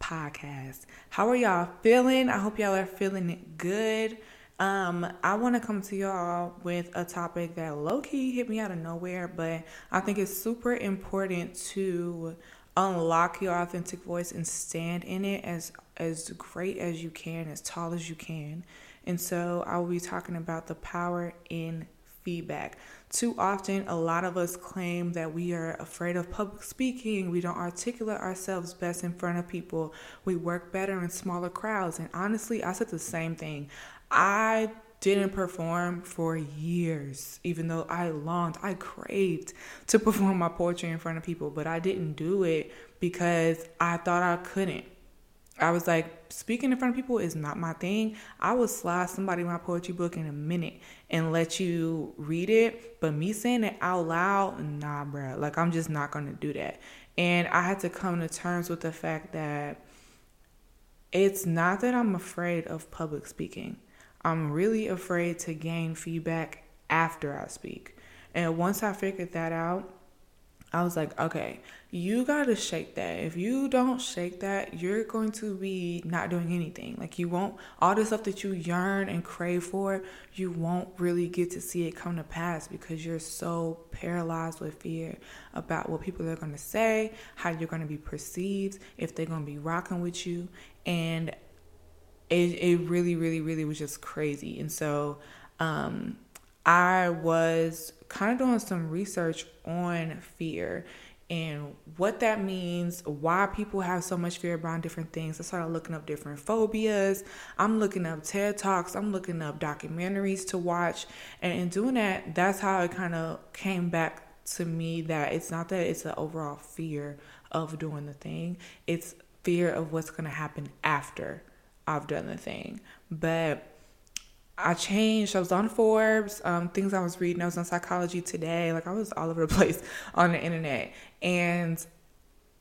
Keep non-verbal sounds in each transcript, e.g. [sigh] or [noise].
podcast. How are y'all feeling? I hope y'all are feeling good. Um, I want to come to y'all with a topic that low key hit me out of nowhere, but I think it's super important to unlock your authentic voice and stand in it as as great as you can, as tall as you can. And so I will be talking about the power in feedback. Too often, a lot of us claim that we are afraid of public speaking. We don't articulate ourselves best in front of people. We work better in smaller crowds. And honestly, I said the same thing. I didn't perform for years, even though I longed, I craved to [laughs] perform my poetry in front of people, but I didn't do it because I thought I couldn't. I was like, speaking in front of people is not my thing. I will slide somebody my poetry book in a minute and let you read it. But me saying it out loud, nah, bro. Like, I'm just not to do that. And I had to come to terms with the fact that it's not that I'm afraid of public speaking. I'm really afraid to gain feedback after I speak. And once I figured that out, I was like, okay, you got to shake that. If you don't shake that, you're going to be not doing anything. Like, you won't, all the stuff that you yearn and crave for, you won't really get to see it come to pass because you're so paralyzed with fear about what people are to say, how you're to be perceived, if they're to be rocking with you. And it, it really, really, really was just crazy. And so, um, I was kind of doing some research on fear and what that means, why people have so much fear around different things. I started looking up different phobias. I'm looking up TED Talks. I'm looking up documentaries to watch. And in doing that, that's how it kind of came back to me that it's not that it's an overall fear of doing the thing, it's fear of what's going to happen after I've done the thing. But I changed. I was on Forbes, um, things I was reading. I was on Psychology Today. Like I was all over the [laughs] place on the internet, and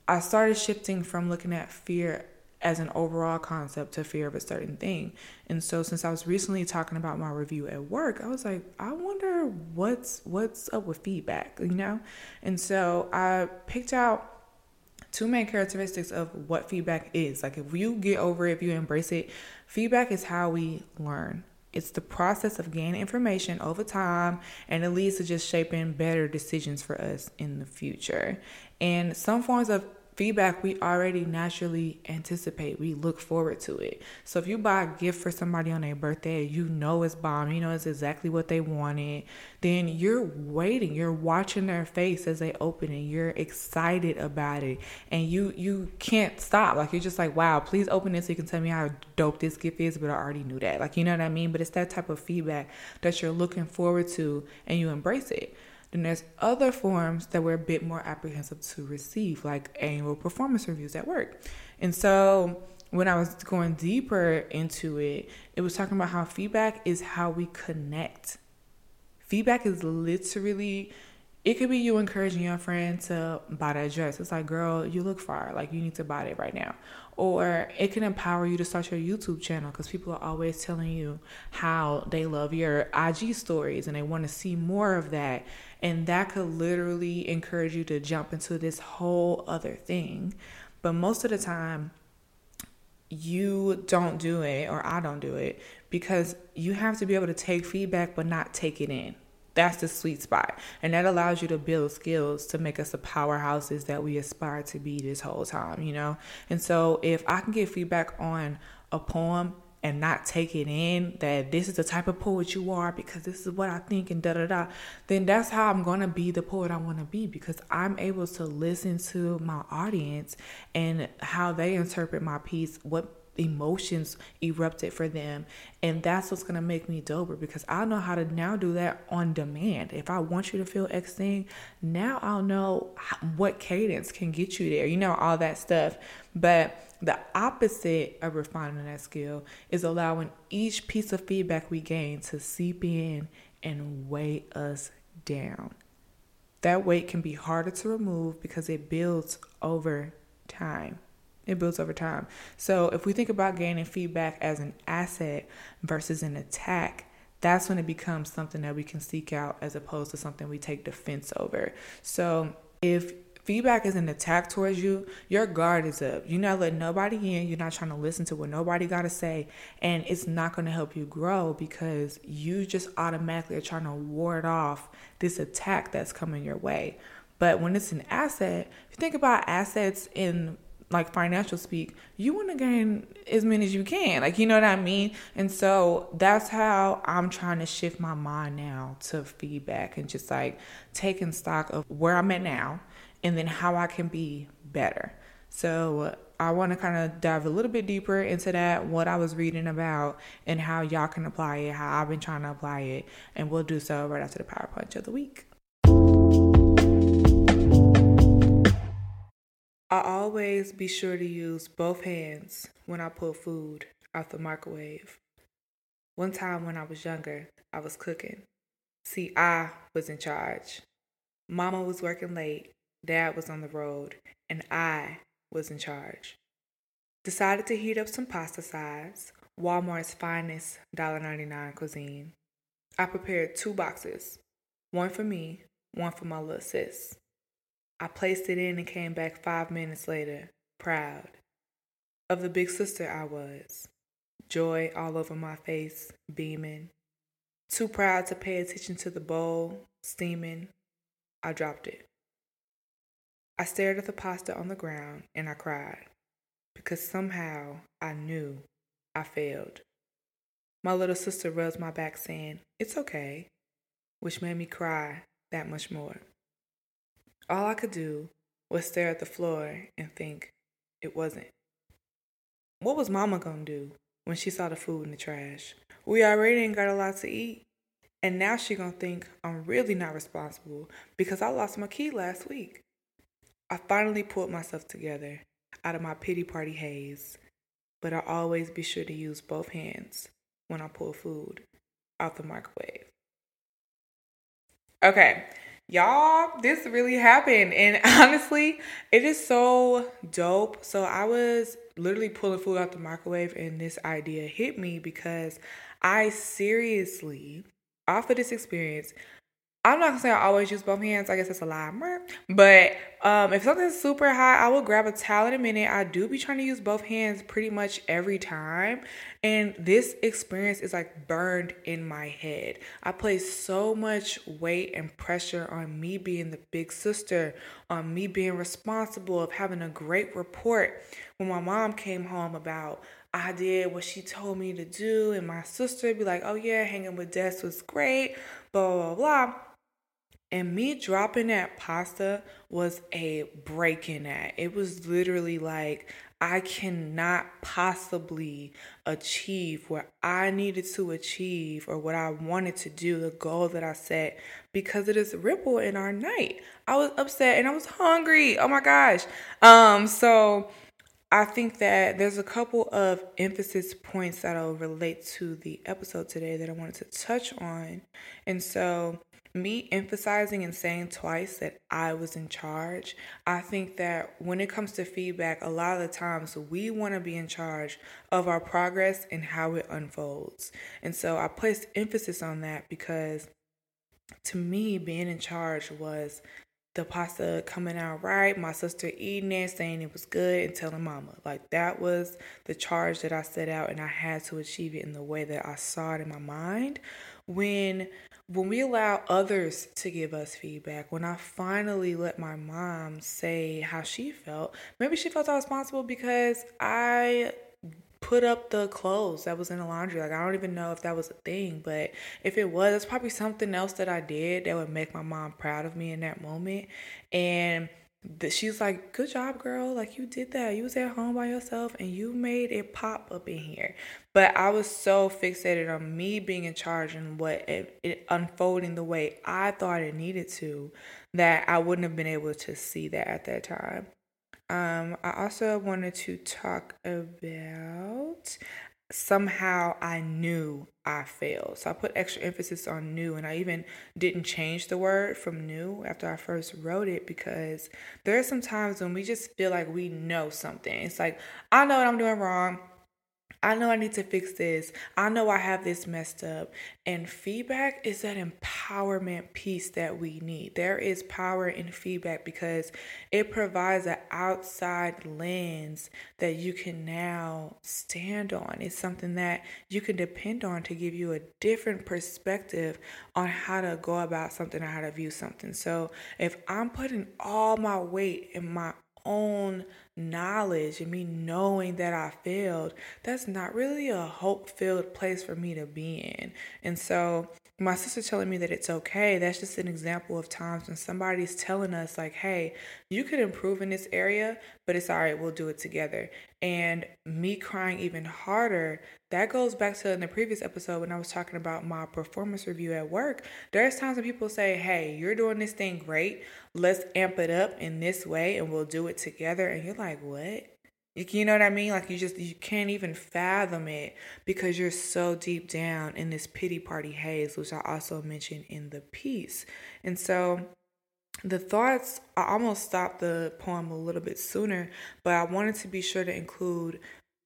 I started shifting from looking at fear as an overall concept to fear of a certain thing. And so since I was recently talking about my review at work, I was like, I wonder what's what's up with feedback, you know? And so I picked out two main characteristics of what feedback is. Like if you get over it, if you embrace it, feedback is how we learn. It's the process of gaining information over time and it leads to just shaping better decisions for us in the future. And some forms of feedback we already naturally anticipate. We look forward to it. So if you buy a gift for somebody on their birthday, you know it's bomb, you know it's exactly what they wanted, then you're waiting, you're watching their face as they open it. You're excited about it. And you you can't stop. Like you're just like, wow, please open it so you can tell me how dope this gift is, but I already knew that. Like you know what I mean? But it's that type of feedback that you're looking forward to and you embrace it. Then there's other forms that we're a bit more apprehensive to receive, like annual performance reviews at work. And so when I was going deeper into it, it was talking about how feedback is how we connect. Feedback is literally it could be you encouraging your friend to buy that dress. It's like, girl, you look fire. Like, you need to buy it right now. Or it can empower you to start your YouTube channel because people are always telling you how they love your IG stories and they want to see more of that. And that could literally encourage you to jump into this whole other thing. But most of the time, you don't do it, or I don't do it, because you have to be able to take feedback but not take it in. That's the sweet spot. And that allows you to build skills to make us the powerhouses that we aspire to be this whole time, you know? And so if I can get feedback on a poem and not take it in that this is the type of poet you are because this is what I think and da da da, then that's how I'm gonna be the poet I wanna be because I'm able to listen to my audience and how they interpret my piece, what emotions erupted for them. And that's what's gonna make me doper because I know how to now do that on demand. If I want you to feel X thing, now I'll know what cadence can get you there, you know, all that stuff. But the opposite of refining that skill is allowing each piece of feedback we gain to seep in and weigh us down. That weight can be harder to remove because it builds over time. It builds over time. So if we think about gaining feedback as an asset versus an attack, that's when it becomes something that we can seek out as opposed to something we take defense over. So if feedback is an attack towards you, your guard is up. You're not letting nobody in. You're not trying to listen to what nobody got to say. And it's not going to help you grow because you just automatically are trying to ward off this attack that's coming your way. But when it's an asset, if you think about assets in like financial speak, you want to gain as many as you can. Like, you know what I mean? And so that's how I'm trying to shift my mind now to feedback and just like taking stock of where I'm at now and then how I can be better. So I want to kind of dive a little bit deeper into that, what I was reading about, and how y'all can apply it, how I've been trying to apply it. And we'll do so right after the Power Punch of the week. I always be sure to use both hands when I pull food out the microwave. One time when I was younger, I was cooking. See, I was in charge. Mama was working late, dad was on the road, and I was in charge. Decided to heat up some pasta sides, Walmart's finest $1.99 cuisine. I prepared two boxes, one for me, one for my little sis. I placed it in and came back five minutes later, proud of the big sister I was. Joy all over my face, beaming. Too proud to pay attention to the bowl, steaming. I dropped it. I stared at the pasta on the ground and I cried because somehow I knew I failed. My little sister rubs my back saying, It's okay, which made me cry that much more. All I could do was stare at the floor and think it wasn't. What was Mama gonna do when she saw the food in the trash? We already ain't got a lot to eat. And now she gonna think I'm really not responsible because I lost my key last week. I finally pulled myself together out of my pity party haze, but I always be sure to use both hands when I pull food out the microwave. Okay, y'all, this really happened. And [laughs] honestly, it is so dope. So I was literally pulling food out the microwave, and this idea hit me because I seriously, off of this experience, I'm not gonna say I always use both hands. I guess that's a lie. But um, if something's super hot, I will grab a towel in a minute. I do be trying to use both hands pretty much every time. And this experience is like burned in my head. I place so much weight and pressure on me being the big sister, on me being responsible of having a great report. When my mom came home about I did what she told me to do, and my sister be like, "Oh yeah, hanging with Des was great," blah blah blah. And me dropping that pasta was a break in that. It was literally like, I cannot possibly achieve what I needed to achieve or what I wanted to do, the goal that I set, because it is ripple in our night. I was upset and I was hungry. Oh my gosh. Um, so I think that there's a couple of emphasis points that'll relate to the episode today that I wanted to touch on. And so me emphasizing and saying twice that I was in charge, I think that when it comes to feedback, a lot of the times we want to be in charge of our progress and how it unfolds. And so I placed emphasis on that because to me, being in charge was the pasta coming out right, my sister eating it, saying it was good, and telling mama. Like that was the charge that I set out, and I had to achieve it in the way that I saw it in my mind. When when we allow others to give us feedback, when I finally let my mom say how she felt, maybe she felt responsible because I put up the clothes that was in the laundry. Like I don't even know if that was a thing, but if it was, it's probably something else that I did that would make my mom proud of me in that moment. And she's like, "Good job, girl! Like you did that. You was at home by yourself, and you made it pop up in here." But I was so fixated on me being in charge and what it, it unfolding the way I thought it needed to, that I wouldn't have been able to see that at that time. Um, I also wanted to talk about somehow I knew I failed. So I put extra emphasis on new, and I even didn't change the word from new after I first wrote it because there are some times when we just feel like we know something. It's like, I know what I'm doing wrong. I know I need to fix this. I know I have this messed up. And feedback is that empowerment piece that we need. There is power in feedback because it provides an outside lens that you can now stand on. It's something that you can depend on to give you a different perspective on how to go about something or how to view something. So if I'm putting all my weight in my own knowledge and me knowing that I failed, that's not really a hope filled place for me to be in. And so, my sister telling me that it's okay, that's just an example of times when somebody's telling us, like, hey, you could improve in this area, but it's all right, we'll do it together. And me crying even harder, that goes back to in the previous episode when I was talking about my performance review at work. There's times when people say, hey, you're doing this thing great, let's amp it up in this way and we'll do it together. And you're like, what? You know what I mean? Like you just you can't even fathom it because you're so deep down in this pity party haze, which I also mentioned in the piece. And so the thoughts I almost stopped the poem a little bit sooner, but I wanted to be sure to include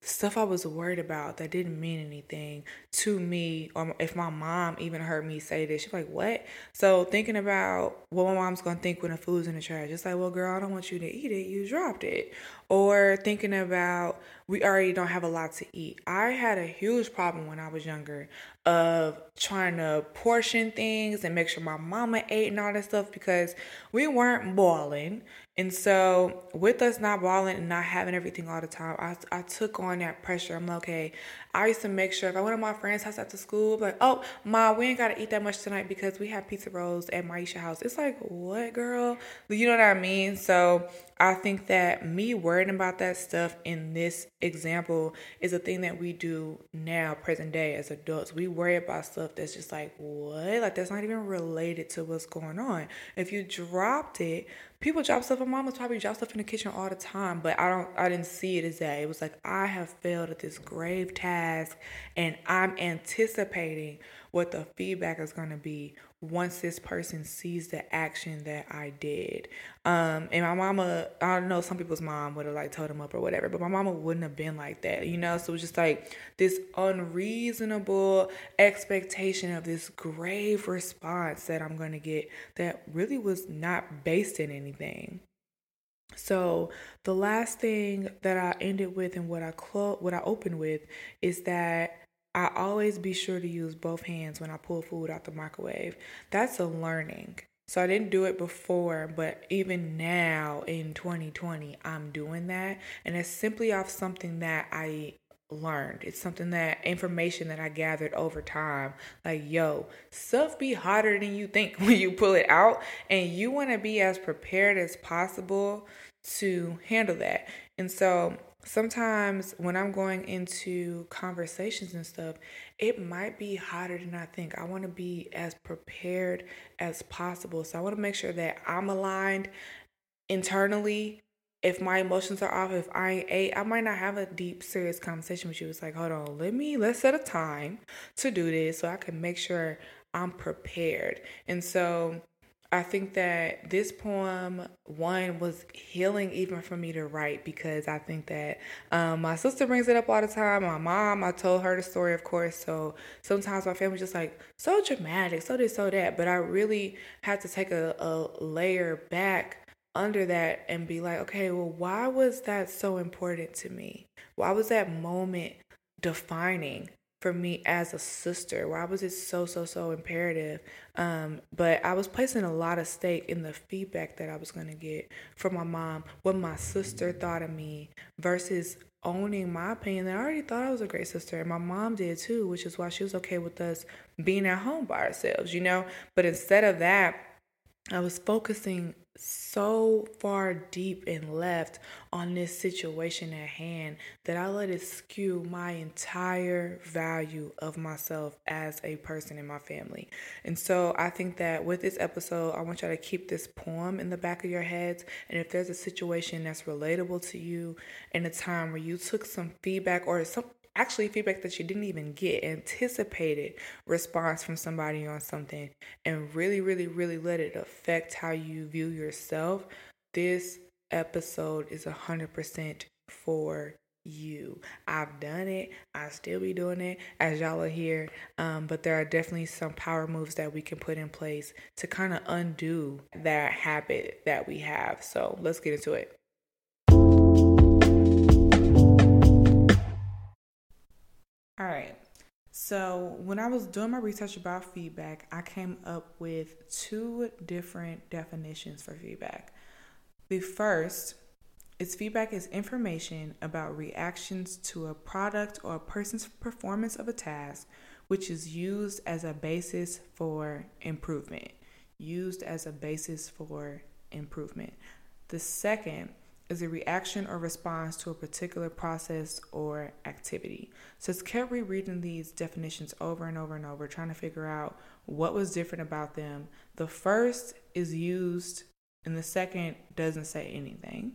stuff I was worried about that didn't mean anything to me, or if my mom even heard me say this, she's like, "What?" So thinking about what my mom's gonna think when the food's in the trash, it's like, "Well, girl, I don't want you to eat it. You dropped it." Or thinking about we already don't have a lot to eat. I had a huge problem when I was younger of trying to portion things and make sure my mama ate and all that stuff because we weren't boiling. And so, with us not balling and not having everything all the time, I, I took on that pressure. I'm like, okay, I used to make sure if I went to my friend's house after school, like, oh, ma, we ain't gotta eat that much tonight because we have pizza rolls at Maisha house. It's like, what, girl? You know what I mean? So, I think that me worrying about that stuff in this example is a thing that we do now, present day, as adults. We worry about stuff that's just like, what? Like, that's not even related to what's going on. If you dropped it, people drop stuff. My mom was probably drop stuff in the kitchen all the time, but I don't. I didn't see it as that. It was like I have failed at this grave task, and I'm anticipating what the feedback is going to be once this person sees the action that I did. Um, and my mama, I don't know, some people's mom would have like told them up or whatever, but my mama wouldn't have been like that, you know? So it was just like this unreasonable expectation of this grave response that I'm going to get that really was not based in anything. So the last thing that I ended with and what I clo- what I opened with is that I always be sure to use both hands when I pull food out the microwave. That's a learning. So I didn't do it before, but even now in 2020, I'm doing that. And it's simply off something that I learned. It's something that information that I gathered over time. Like, yo, stuff be hotter than you think [laughs] when you pull it out, and you want to be as prepared as possible to handle that. And so sometimes when I'm going into conversations and stuff, it might be hotter than I think. I want to be as prepared as possible. So I want to make sure that I'm aligned internally. If my emotions are off, if I ain't, I might not have a deep, serious conversation with you. It's like, hold on, let me, let's set a time to do this so I can make sure I'm prepared. And so I think that this poem, one, was healing even for me to write because I think that um, my sister brings it up all the time. My mom, I told her the story, of course. So sometimes my family's just like, so dramatic, so this, so that. But I really had to take a, a layer back under that and be like, okay, well, why was that so important to me? Why was that moment defining for me as a sister? Why was it so, so, so imperative? Um, but I was placing a lot of stake in the feedback that I was going to get from my mom, what my sister thought of me, versus owning my opinion I already thought I was a great sister. And my mom did too, which is why she was okay with us being at home by ourselves, you know? But instead of that, I was focusing so far deep and left on this situation at hand that I let it skew my entire value of myself as a person in my family. And so I think that with this episode, I want y'all to keep this poem in the back of your heads. And if there's a situation that's relatable to you in a time where you took some feedback or some actually feedback that you didn't even get, anticipated response from somebody on something, and really, really, really let it affect how you view yourself, this episode is 100% for you. I've done it. I still be doing it as y'all are here. Um, but there are definitely some power moves that we can put in place to kind of undo that habit that we have. So let's get into it. All right. So, when I was doing my research about feedback, I came up with two different definitions for feedback. The first is feedback is information about reactions to a product or a person's performance of a task, which is used as a basis for improvement. Used as a basis for improvement. The second is a reaction or response to a particular process or activity. So it's kept rereading these definitions over and over and over, trying to figure out what was different about them. The first is used, and the second doesn't say anything.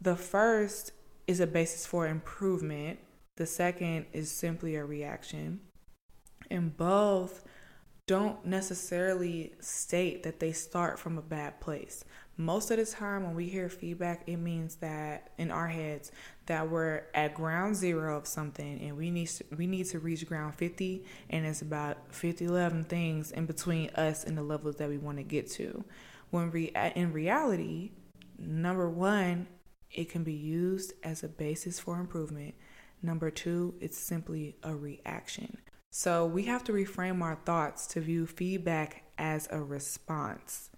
The first is a basis for improvement, the second is simply a reaction. And both don't necessarily state that they start from a bad place most of the time when we hear feedback it means that in our heads that we're at ground zero of something and we need to, we need to reach ground 50 and it's about 50 11 things in between us and the levels that we want to get to. When re- in reality number 1 it can be used as a basis for improvement. Number 2 it's simply a reaction. So we have to reframe our thoughts to view feedback as a response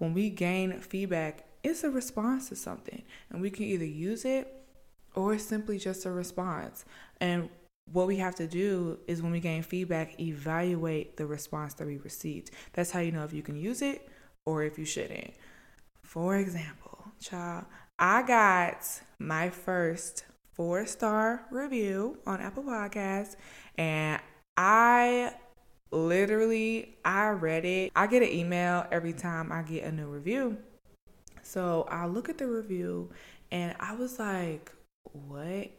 when we gain feedback, it's a response to something, and we can either use it or it's simply just a response. And what we have to do is when we gain feedback, evaluate the response that we received. That's how you know if you can use it or if you shouldn't. For example, child, I got my first four star review on Apple Podcasts, and I literally I read it. I get an email every time I get a new review. So I look at the review and I was like, what?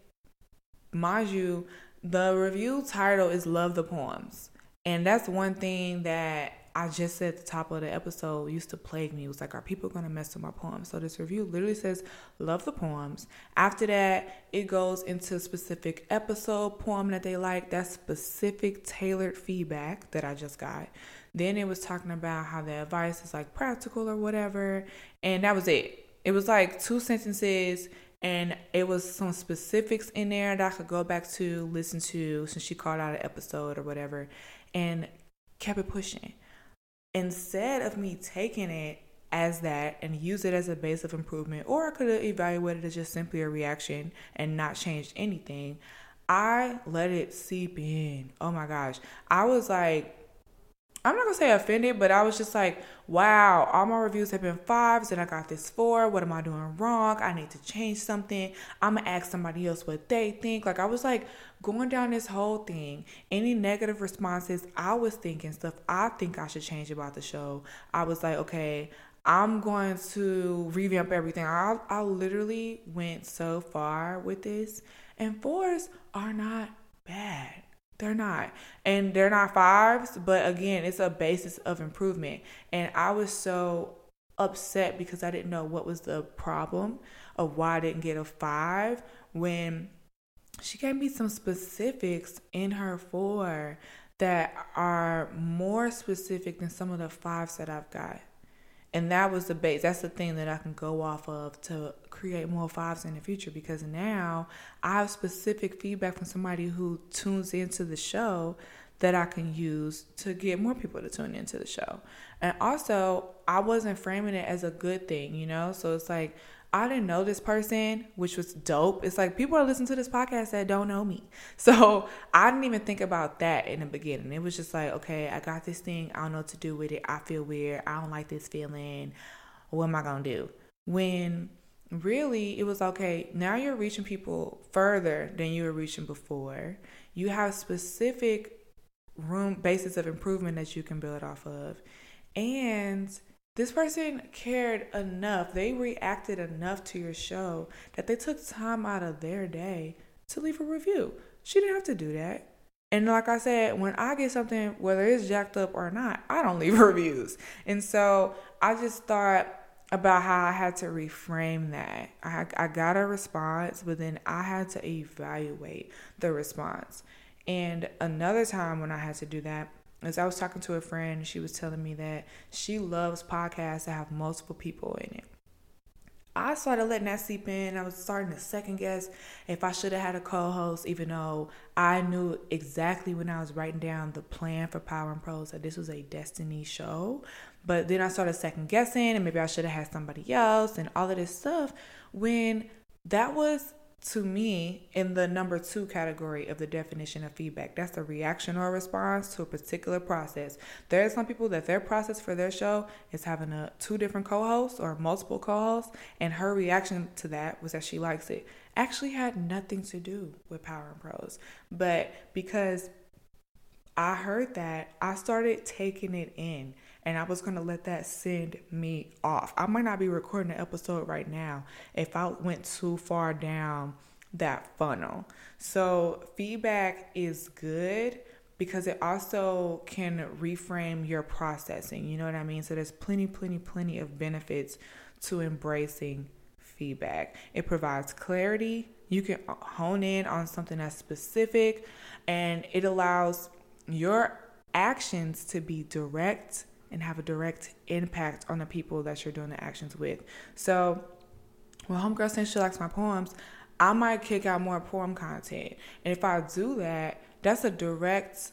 Mind you, the review title is Love the Poems. And that's one thing that I just said the top of the episode used to plague me. It was like, are people going to mess with my poems? So this review literally says, love the poems. After that, it goes into specific episode poem that they like. That's specific tailored feedback that I just got. Then it was talking about how the advice is like practical or whatever. And that was it. It was like two sentences and it was some specifics in there that I could go back to listen to since she called out an episode or whatever and kept it pushing instead of me taking it as that and use it as a base of improvement, or I could have evaluated it as just simply a reaction and not changed anything. I let it seep in. Oh my gosh. I was like, I'm not gonna say offended, but I was just like, wow, all my reviews have been fives and I got this four. What am I doing wrong? I need to change something. I'm gonna ask somebody else what they think. Like, I was like going down this whole thing. Any negative responses, I was thinking stuff I think I should change about the show. I was like, okay, I'm going to revamp everything. I, I literally went so far with this, and fours are not bad they're not. And they're not fives, but again, it's a basis of improvement. And I was so upset because I didn't know what was the problem of why I didn't get a five when she gave me some specifics in her four that are more specific than some of the fives that I've got. And that was the base. That's the thing that I can go off of to create more fives in the future because now I have specific feedback from somebody who tunes into the show that I can use to get more people to tune into the show. And also, I wasn't framing it as a good thing, you know? So it's like I didn't know this person, which was dope. It's like people are listening to this podcast that don't know me. [laughs] So I didn't even think about that in the beginning. It was just like, okay, I got this thing. I don't know what to do with it. I feel weird. I don't like this feeling. What am I going to do? When really it was okay, now you're reaching people further than you were reaching before. You have specific room basis of improvement that you can build off of. And this person cared enough, they reacted enough to your show that they took time out of their day to leave a review. She didn't have to do that. And like I said, when I get something, whether it's jacked up or not, I don't [laughs] leave reviews. And so I just thought about how I had to reframe that. I, I got a response, but then I had to evaluate the response. And another time when I had to do that is I was talking to a friend, she was telling me that she loves podcasts that have multiple people in it. I started letting that seep in. I was starting to second guess if I should have had a co host, even though I knew exactly when I was writing down the plan for Power and Prose that this was a destiny show. But then I started second guessing, and maybe I should have had somebody else and all of this stuff when that was to me in the number two category of the definition of feedback. That's a reaction or a response to a particular process. There are some people that their process for their show is having a two different co-hosts or multiple co-hosts, and her reaction to that was that she likes it. Actually had nothing to do with Power and Prose. But because I heard that, I started taking it in and I was gonna let that send me off. I might not be recording an episode right now if I went too far down that funnel. So, feedback is good because it also can reframe your processing. You know what I mean? So, there's plenty, plenty, plenty of benefits to embracing feedback. It provides clarity. You can hone in on something that's specific, and it allows your actions to be direct and have a direct impact on the people that you're doing the actions with. So, when Homegirl says she likes my poems, I might kick out more poem content. And if I do that, that's a direct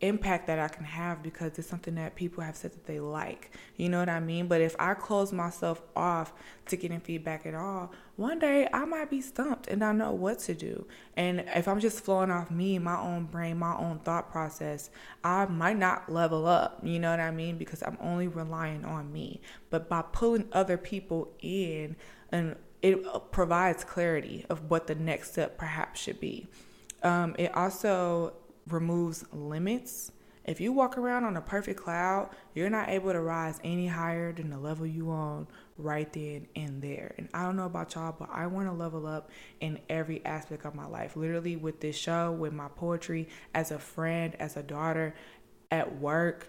impact that I can have because it's something that people have said that they like. You know what I mean? But if I close myself off to getting feedback at all, one day I might be stumped and I know what to do. And if I'm just flowing off me, my own brain, my own thought process, I might not level up. You know what I mean? Because I'm only relying on me. But by pulling other people in and it provides clarity of what the next step perhaps should be. Um, it also removes limits. If you walk around on a perfect cloud, you're not able to rise any higher than the level you on right then and there. And I don't know about y'all, but I want to level up in every aspect of my life. Literally with this show, with my poetry, as a friend, as a daughter, at work,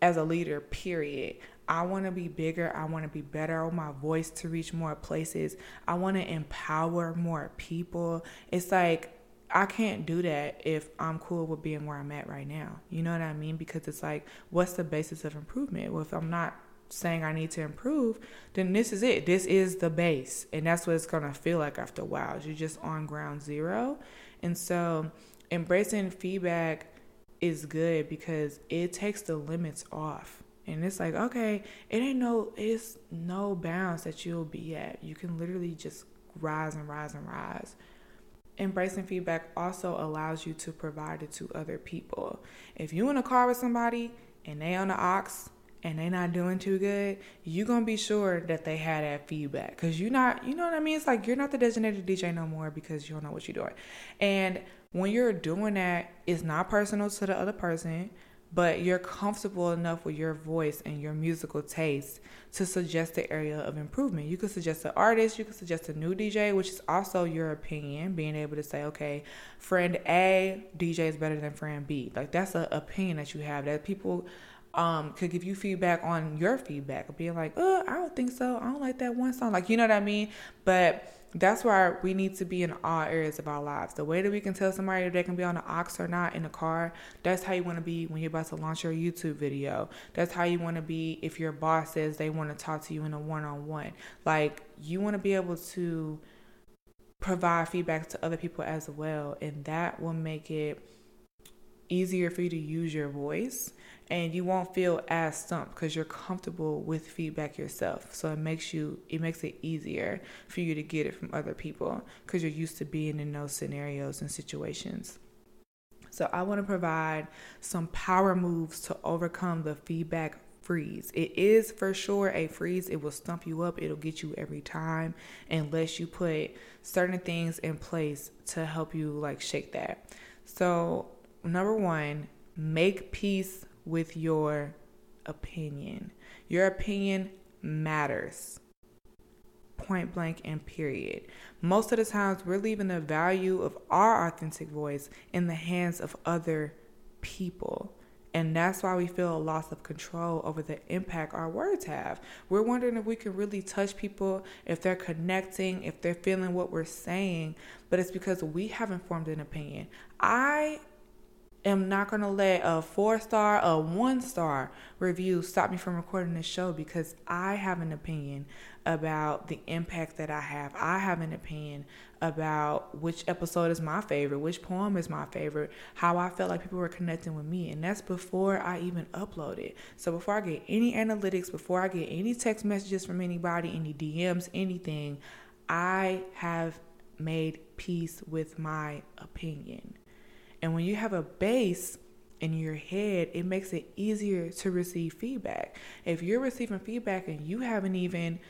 as a leader, period. I want to be bigger. I want to be better. I want my voice to reach more places. I want to empower more people. It's like I can't do that if I'm cool with being where I'm at right now. You know what I mean? Because it's like, what's the basis of improvement? Well, if I'm not saying I need to improve, then this is it. This is the base. And that's what it's going to feel like after a while. You're just on ground zero. And so embracing feedback is good because it takes the limits off. And it's like, okay, it ain't no, it's no bounds that you'll be at. You can literally just rise and rise and rise embracing feedback also allows you to provide it to other people. If you in a car with somebody and they on the aux and they not doing too good, you gonna be sure that they had that feedback. Cause you're not, you know what I mean? It's like you're not the designated DJ no more because you don't know what you're doing. And when you're doing that, it's not personal to the other person but you're comfortable enough with your voice and your musical taste to suggest the area of improvement. You could suggest an artist, you could suggest a new DJ, which is also your opinion, being able to say, okay, friend A DJ is better than friend B. Like that's an opinion that you have that people um, could give you feedback on your feedback, being like, oh, I don't think so. I don't like that one song. Like, you know what I mean? But that's why we need to be in all areas of our lives. The way that we can tell somebody if they can be on the aux or not in the car, that's how you want to be when you're about to launch your YouTube video. That's how you want to be if your boss says they want to talk to you in a one on one. Like, you want to be able to provide feedback to other people as well, and that will make it easier for you to use your voice and you won't feel as stumped because you're comfortable with feedback yourself. So it makes you it makes it easier for you to get it from other people because you're used to being in those scenarios and situations. So i want to provide some power moves to overcome the feedback freeze. It is for sure a freeze. It will stump you up. It'll get you every time unless you put certain things in place to help you like shake that. So number one make peace with your opinion. Your opinion matters. Point blank and period. Most of the times, we're leaving the value of our authentic voice in the hands of other people. And that's why we feel a loss of control over the impact our words have. We're wondering if we can really touch people, if they're connecting, if they're feeling what we're saying, but it's because we haven't formed an opinion. I am not going to let a four star, a one star review stop me from recording this show because I have an opinion about the impact that I have. I have an opinion about which episode is my favorite, which poem is my favorite, how I felt like people were connecting with me. And that's before I even upload it. So before I get any analytics, before I get any text messages from anybody, any DMs, anything, I have made peace with my opinion. And when you have a base in your head, it makes it easier to receive feedback. If you're receiving feedback and you haven't even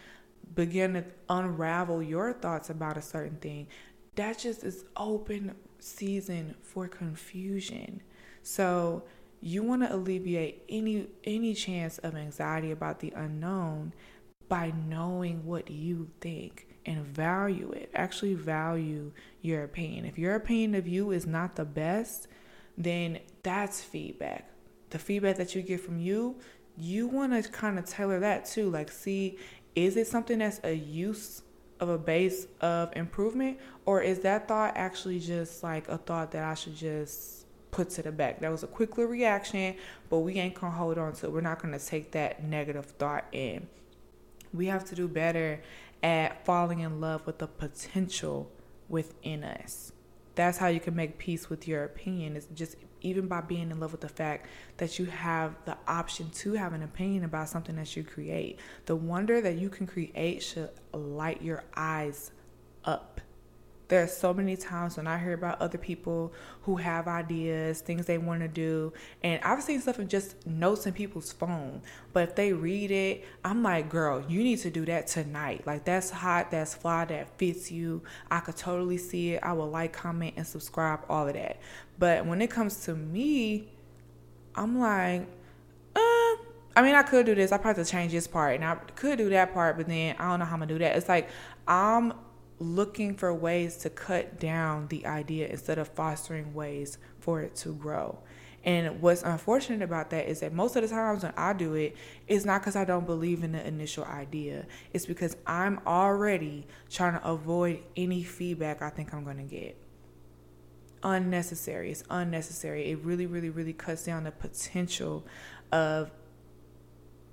begun to unravel your thoughts about a certain thing, that just is open season for confusion. So you want to alleviate any any chance of anxiety about the unknown by knowing what you think and value it. Actually, value your opinion. If your opinion of you is not the best, then that's feedback. The feedback that you get from you, you want to kind of tailor that too. Like, see, is it something that's a use of a base of improvement, or is that thought actually just like a thought that I should just put to the back? That was a quick little reaction, but we ain't gonna hold on to it. We're not gonna take that negative thought in. We have to do better at falling in love with the potential within us. That's how you can make peace with your opinion. Is just even by being in love with the fact that you have the option to have an opinion about something that you create. The wonder that you can create should light your eyes up there are so many times when I hear about other people who have ideas, things they want to do, and I've seen stuff in just notes in people's phone. But if they read it, I'm like, girl, you need to do that tonight. Like that's hot, that's fly, that fits you. I could totally see it. I will like, comment, and subscribe, all of that. But when it comes to me, I'm like, uh, I mean, I could do this. I probably have to change this part, and I could do that part, but then I don't know how I'm gonna do that. It's like I'm looking for ways to cut down the idea instead of fostering ways for it to grow. And what's unfortunate about that is that most of the times when I do it, it's not because I don't believe in the initial idea. It's because I'm already trying to avoid any feedback I think I'm going to get. Unnecessary. It's unnecessary. It really, really, really cuts down the potential of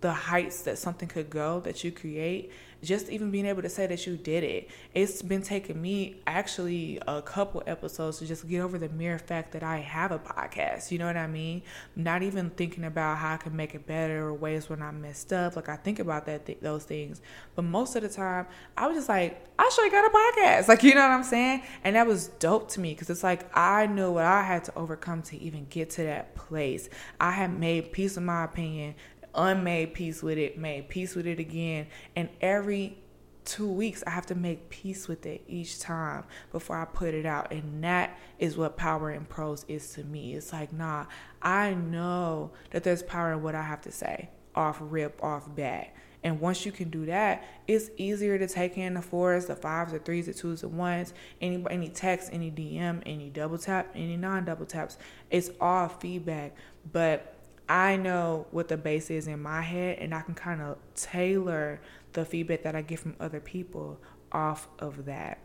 the heights that something could go that you create just even being able to say that you did it. It's been taking me actually a couple episodes to just get over the mere fact that i have a podcast you know what i mean? Not even thinking about how i can make it better or ways when i messed up like i think about that th- those things. But most of the time i was just like i have got a podcast [laughs] like you know what i'm saying? And that was dope to me because it's like i knew what i had to overcome to even get to that place. I had made peace of my opinion unmade peace with it, made peace with it again. And every two weeks, I have to make peace with it each time before I put it out. And that is what power in prose is to me. It's like, nah, I know that there's power in what I have to say off rip, off bat. And once you can do that, it's easier to take in the fours, the fives, the threes, the twos, the ones, any any text, any DM, any double tap, any non double taps. It's all feedback. But I know what the base is in my head, and I can kind of tailor the feedback that I get from other people off of that.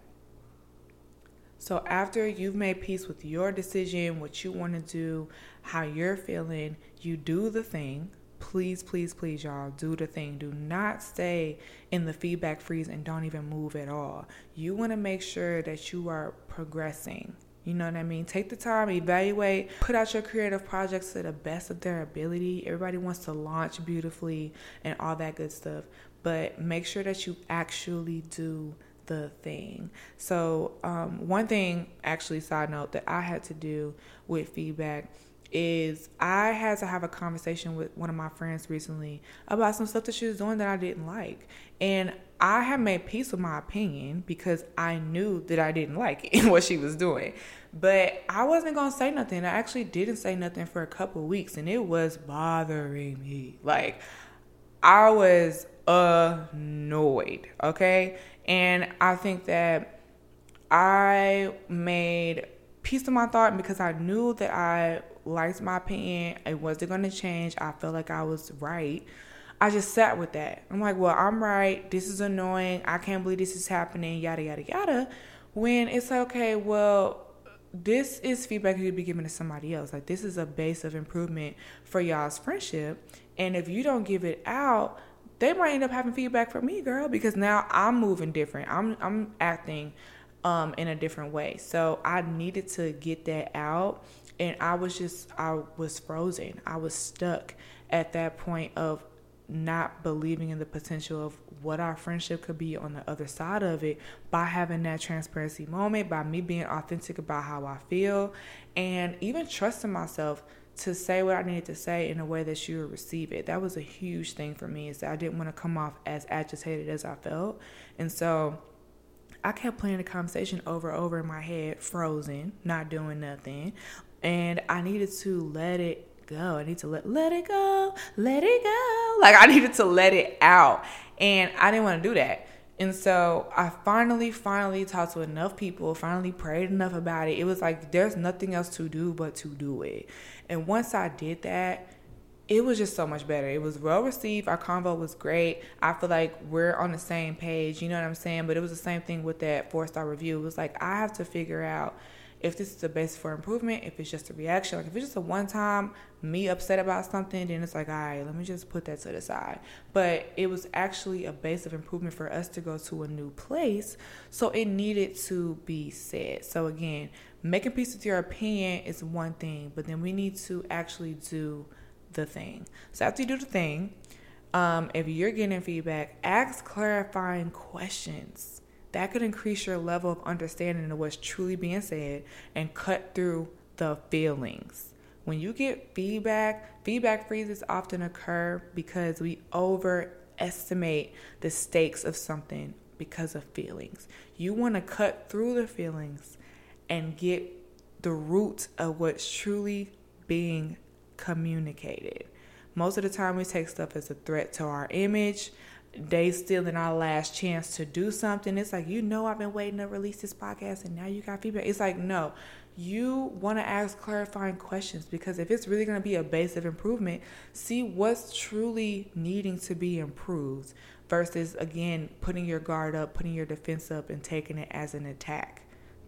So, after you've made peace with your decision, what you want to do, how you're feeling, you do the thing. Please, please, please, y'all, do the thing. Do not stay in the feedback freeze and don't even move at all. You want to make sure that you are progressing You know what I mean? Take the time, evaluate, put out your creative projects to the best of their ability. Everybody wants to launch beautifully and all that good stuff, but make sure that you actually do the thing. So, um, one thing, actually, side note, that I had to do with feedback is I had to have a conversation with one of my friends recently about some stuff that she was doing that I didn't like. And I had made peace with my opinion because I knew that I didn't like it, [laughs] what she was doing. But I wasn't going to say nothing. I actually didn't say nothing for a couple weeks and it was bothering me. Like, I was annoyed, okay? And I think that I made peace with my thought because I knew that I liked my opinion. It wasn't going to change. I felt like I was right. I just sat with that. I'm like, well, I'm right. This is annoying. I can't believe this is happening. Yada, yada, yada. When it's like, okay, well, this is feedback you'd be giving to somebody else. Like, this is a base of improvement for y'all's friendship. And if you don't give it out, they might end up having feedback from me, girl, because now I'm moving different. I'm I'm acting um, in a different way. So I needed to get that out, and I was just I was frozen. I was stuck at that point of not believing in the potential of what our friendship could be on the other side of it by having that transparency moment, by me being authentic about how I feel, and even trusting myself to say what I needed to say in a way that she would receive it. That was a huge thing for me is that I didn't want to come off as agitated as I felt. And so I kept playing the conversation over and over in my head, frozen, not doing nothing. And I needed to let it go. I need to let let it go, let it go. Like I [laughs] needed to let it out. And I didn't want to do that. And so I finally, finally talked to enough people, finally prayed enough about it. It was like there's nothing else to do but to do it. And once I did that, it was just so much better. It was well received. Our convo was great. I feel like we're on the same page. You know what I'm saying? But it was the same thing with that four star review. It was like I have to figure out if this is a base for improvement, if it's just a reaction, like if it's just a one time me upset about something, then it's like, all right, let me just put that to the side. But it was actually a base of improvement for us to go to a new place. So it needed to be said. So again, making peace with your opinion is one thing, but then we need to actually do the thing. So after you do the thing, um, if you're getting feedback, ask clarifying questions that could increase your level of understanding of what's truly being said and cut through the feelings. When you get feedback, feedback freezes often occur because we overestimate the stakes of something because of feelings. You want to cut through the feelings and get the root of what's truly being communicated. Most of the time, we take stuff as a threat to our image, they still in our last chance to do something. It's like, you know, I've been waiting to release this podcast and now you got feedback. It's like, no, you want to ask clarifying questions because if it's really going to be a base of improvement, see what's truly needing to be improved versus, again, putting your guard up, putting your defense up, and taking it as an attack.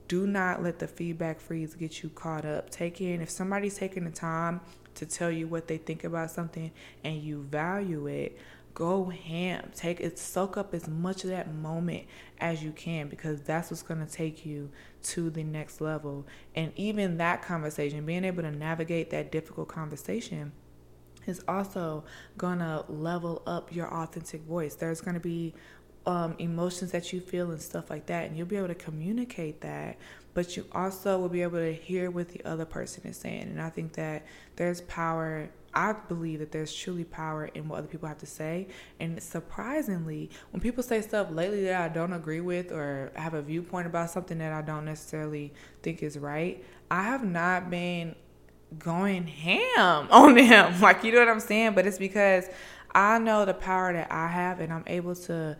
Do not let the feedback freeze get you caught up. Take in, if somebody's taking the time to tell you what they think about something and you value it, go ham. Take it, soak up as much of that moment as you can because that's what's going to take you to the next level. And even that conversation, being able to navigate that difficult conversation is also going to level up your authentic voice. There's going to be um, emotions that you feel and stuff like that, and you'll be able to communicate that. But you also will be able to hear what the other person is saying, and I think that there's power I believe that there's truly power in what other people have to say. And surprisingly, when people say stuff lately that I don't agree with or have a viewpoint about something that I don't necessarily think is right, I have not been going ham [laughs] on them. Like, you know what I'm saying? But it's because I know the power that I have and I'm able to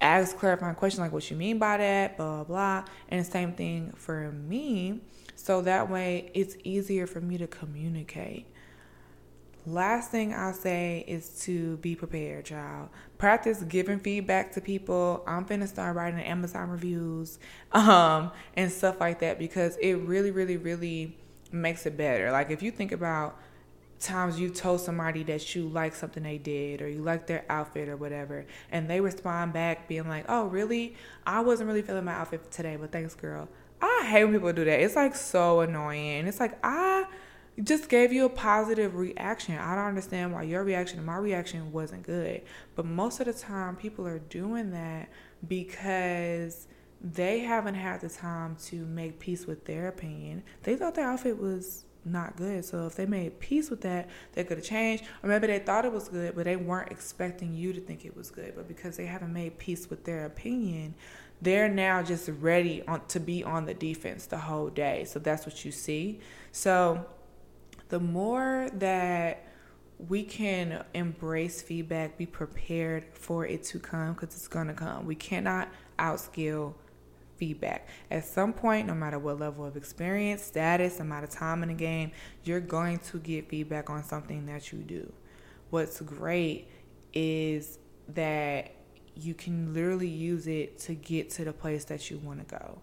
ask clarifying questions like what you mean by that, blah, blah, blah. And the same thing for me. So that way it's easier for me to communicate. Last thing I'll say is to be prepared, child. Practice giving feedback to people. I'm finna start writing Amazon reviews, [laughs] um, and stuff like that because it really, really, really makes it better. Like if you think about times you told somebody that you like something they did or you like their outfit or whatever and they respond back being like oh really i wasn't really feeling my outfit today but thanks girl I hate when people do that. It's like so annoying. It's like I just gave you a positive reaction. I don't understand why your reaction and my reaction wasn't good. But most of the time, people are doing that because they haven't had the time to make peace with their opinion. They thought their outfit was not good. So if they made peace with that, they could have changed. Or maybe they thought it was good, but they weren't expecting you to think it was good. But because they haven't made peace with their opinion, they're now just ready on, to be on the defense the whole day. So that's what you see. So the more that we can embrace feedback, be prepared for it to come because it's going to come. We cannot outskill feedback. At some point, no matter what level of experience, status, amount of time in the game, you're going to get feedback on something that you do. What's great is that you can literally use it to get to the place that you want to go.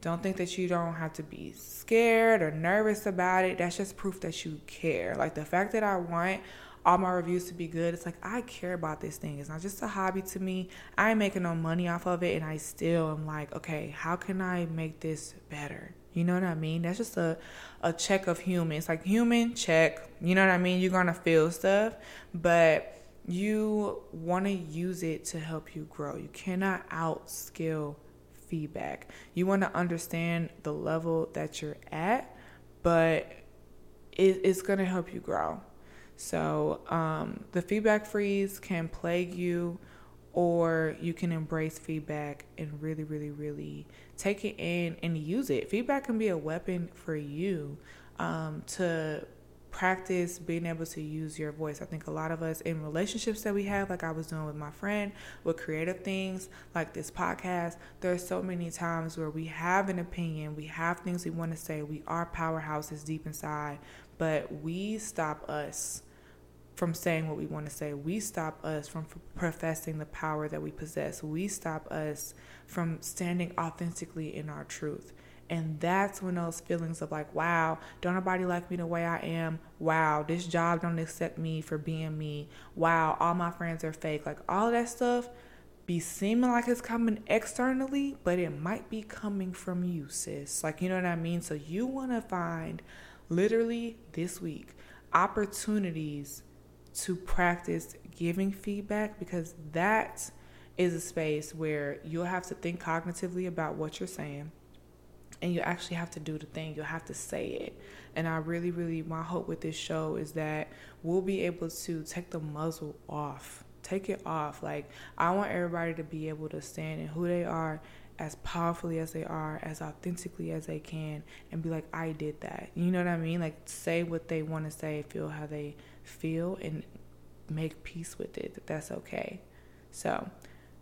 Don't think that you don't have to be scared or nervous about it. That's just proof that you care. Like the fact that I want all my reviews to be good. It's like I care about this thing. It's not just a hobby to me. I ain't making no money off of it, and I still am like, okay, how can I make this better? You know what I mean? That's just a a check of human. It's like human check. You know what I mean? You're gonna feel stuff, but you want to use it to help you grow. You cannot outskill feedback. You want to understand the level that you're at, but it, it's going to help you grow. So um, the feedback freeze can plague you, or you can embrace feedback and really, really, really take it in and use it. Feedback can be a weapon for you um, to practice being able to use your voice. I think a lot of us in relationships that we have, like I was doing with my friend, with creative things like this podcast, there are so many times where we have an opinion, we have things we want to say, we are powerhouses deep inside, but we stop us from saying what we want to say. We stop us from professing the power that we possess. We stop us from standing authentically in our truth. And that's when those feelings of like, wow, don't nobody like me the way I am. Wow, this job don't accept me for being me. Wow, all my friends are fake. Like all that stuff be seeming like it's coming externally, but it might be coming from you, sis. Like, you know what I mean? So you want to find literally this week opportunities to practice giving feedback because that is a space where you'll have to think cognitively about what you're saying and you actually have to do the thing. You'll have to say it. And I really, really, my hope with this show is that we'll be able to take the muzzle off. Take it off. Like, I want everybody to be able to stand in who they are as powerfully as they are, as authentically as they can, and be like, I did that. You know what I mean? Like, say what they want to say, feel how they feel, and make peace with it. That that's okay. So,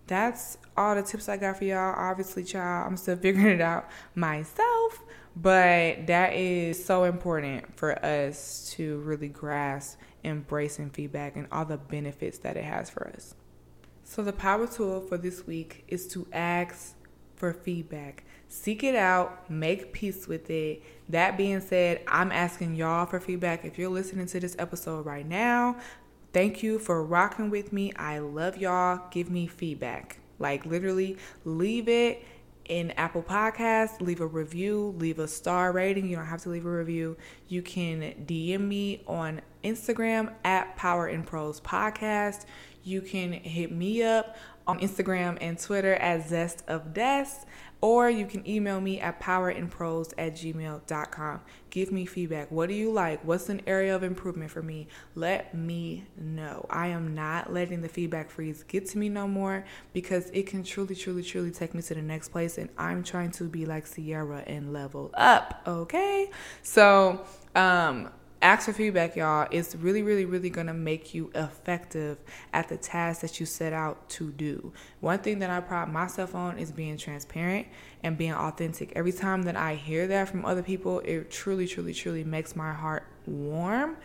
that's all the tips I got for y'all. Obviously, child, I'm still [laughs] figuring it out myself, but that is so important for us to really grasp embracing feedback and all the benefits that it has for us. So, the power tool for this week is to ask for feedback. Seek it out, make peace with it. That being said, I'm asking y'all for feedback. If you're listening to this episode right now, Thank you for rocking with me. I love y'all. Give me feedback. Like literally, leave it in Apple Podcasts, leave a review, leave a star rating. You don't have to leave a review. You can DM me on Instagram at Power in Prose Podcast. You can hit me up on Instagram and Twitter at Zest of Des or you can email me at powerinprose at gmail.com. Give me feedback. What do you like? What's an area of improvement for me? Let me know. I am not letting the feedback freeze get to me no more because it can truly, truly, truly take me to the next place. And I'm trying to be like Sierra and level up. Okay. So, um, ask for feedback, y'all. It's really, really, really going to make you effective at the task that you set out to do. One thing that I pride myself on is being transparent and being authentic. Every time that I hear that from other people, it truly, truly, truly makes my heart warm.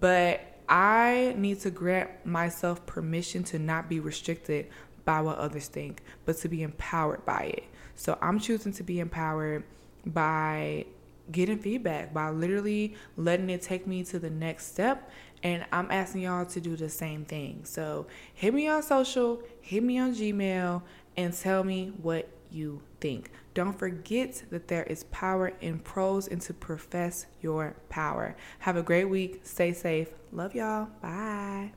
But I need to grant myself permission to not be restricted by what others think, but to be empowered by it. So I'm choosing to be empowered by getting feedback by literally letting it take me to the next step. And I'm asking y'all to do the same thing. So hit me on social, hit me on Gmail, and tell me what you think. Don't forget that there is power in prose and to profess your power. Have a great week. Stay safe. Love y'all. Bye.